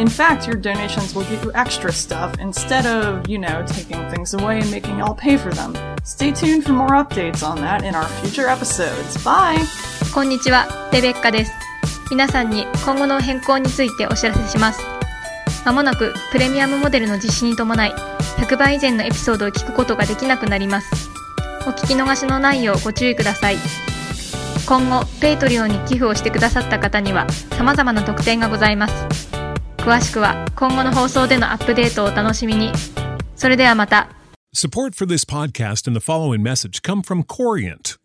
In fact, your donations will give you extra stuff instead of, you know, taking things away and making y'all pay for them. Stay tuned for more updates on that in our future episodes. Bye! こんにちは、レベッカです。皆さんに今後の変更についてお知らせします。まもなくプレミアムモデルの実施に伴い、100倍以前のエピソードを聞くことができなくなります。お聞き逃しのないようご注意ください。今後、ペイトリオンに寄付をしてくださった方には様々な特典がございます。詳しくは今後の放送でのアップデートをお楽しみに。それではまた。Support for this podcast and the following message come from Corient.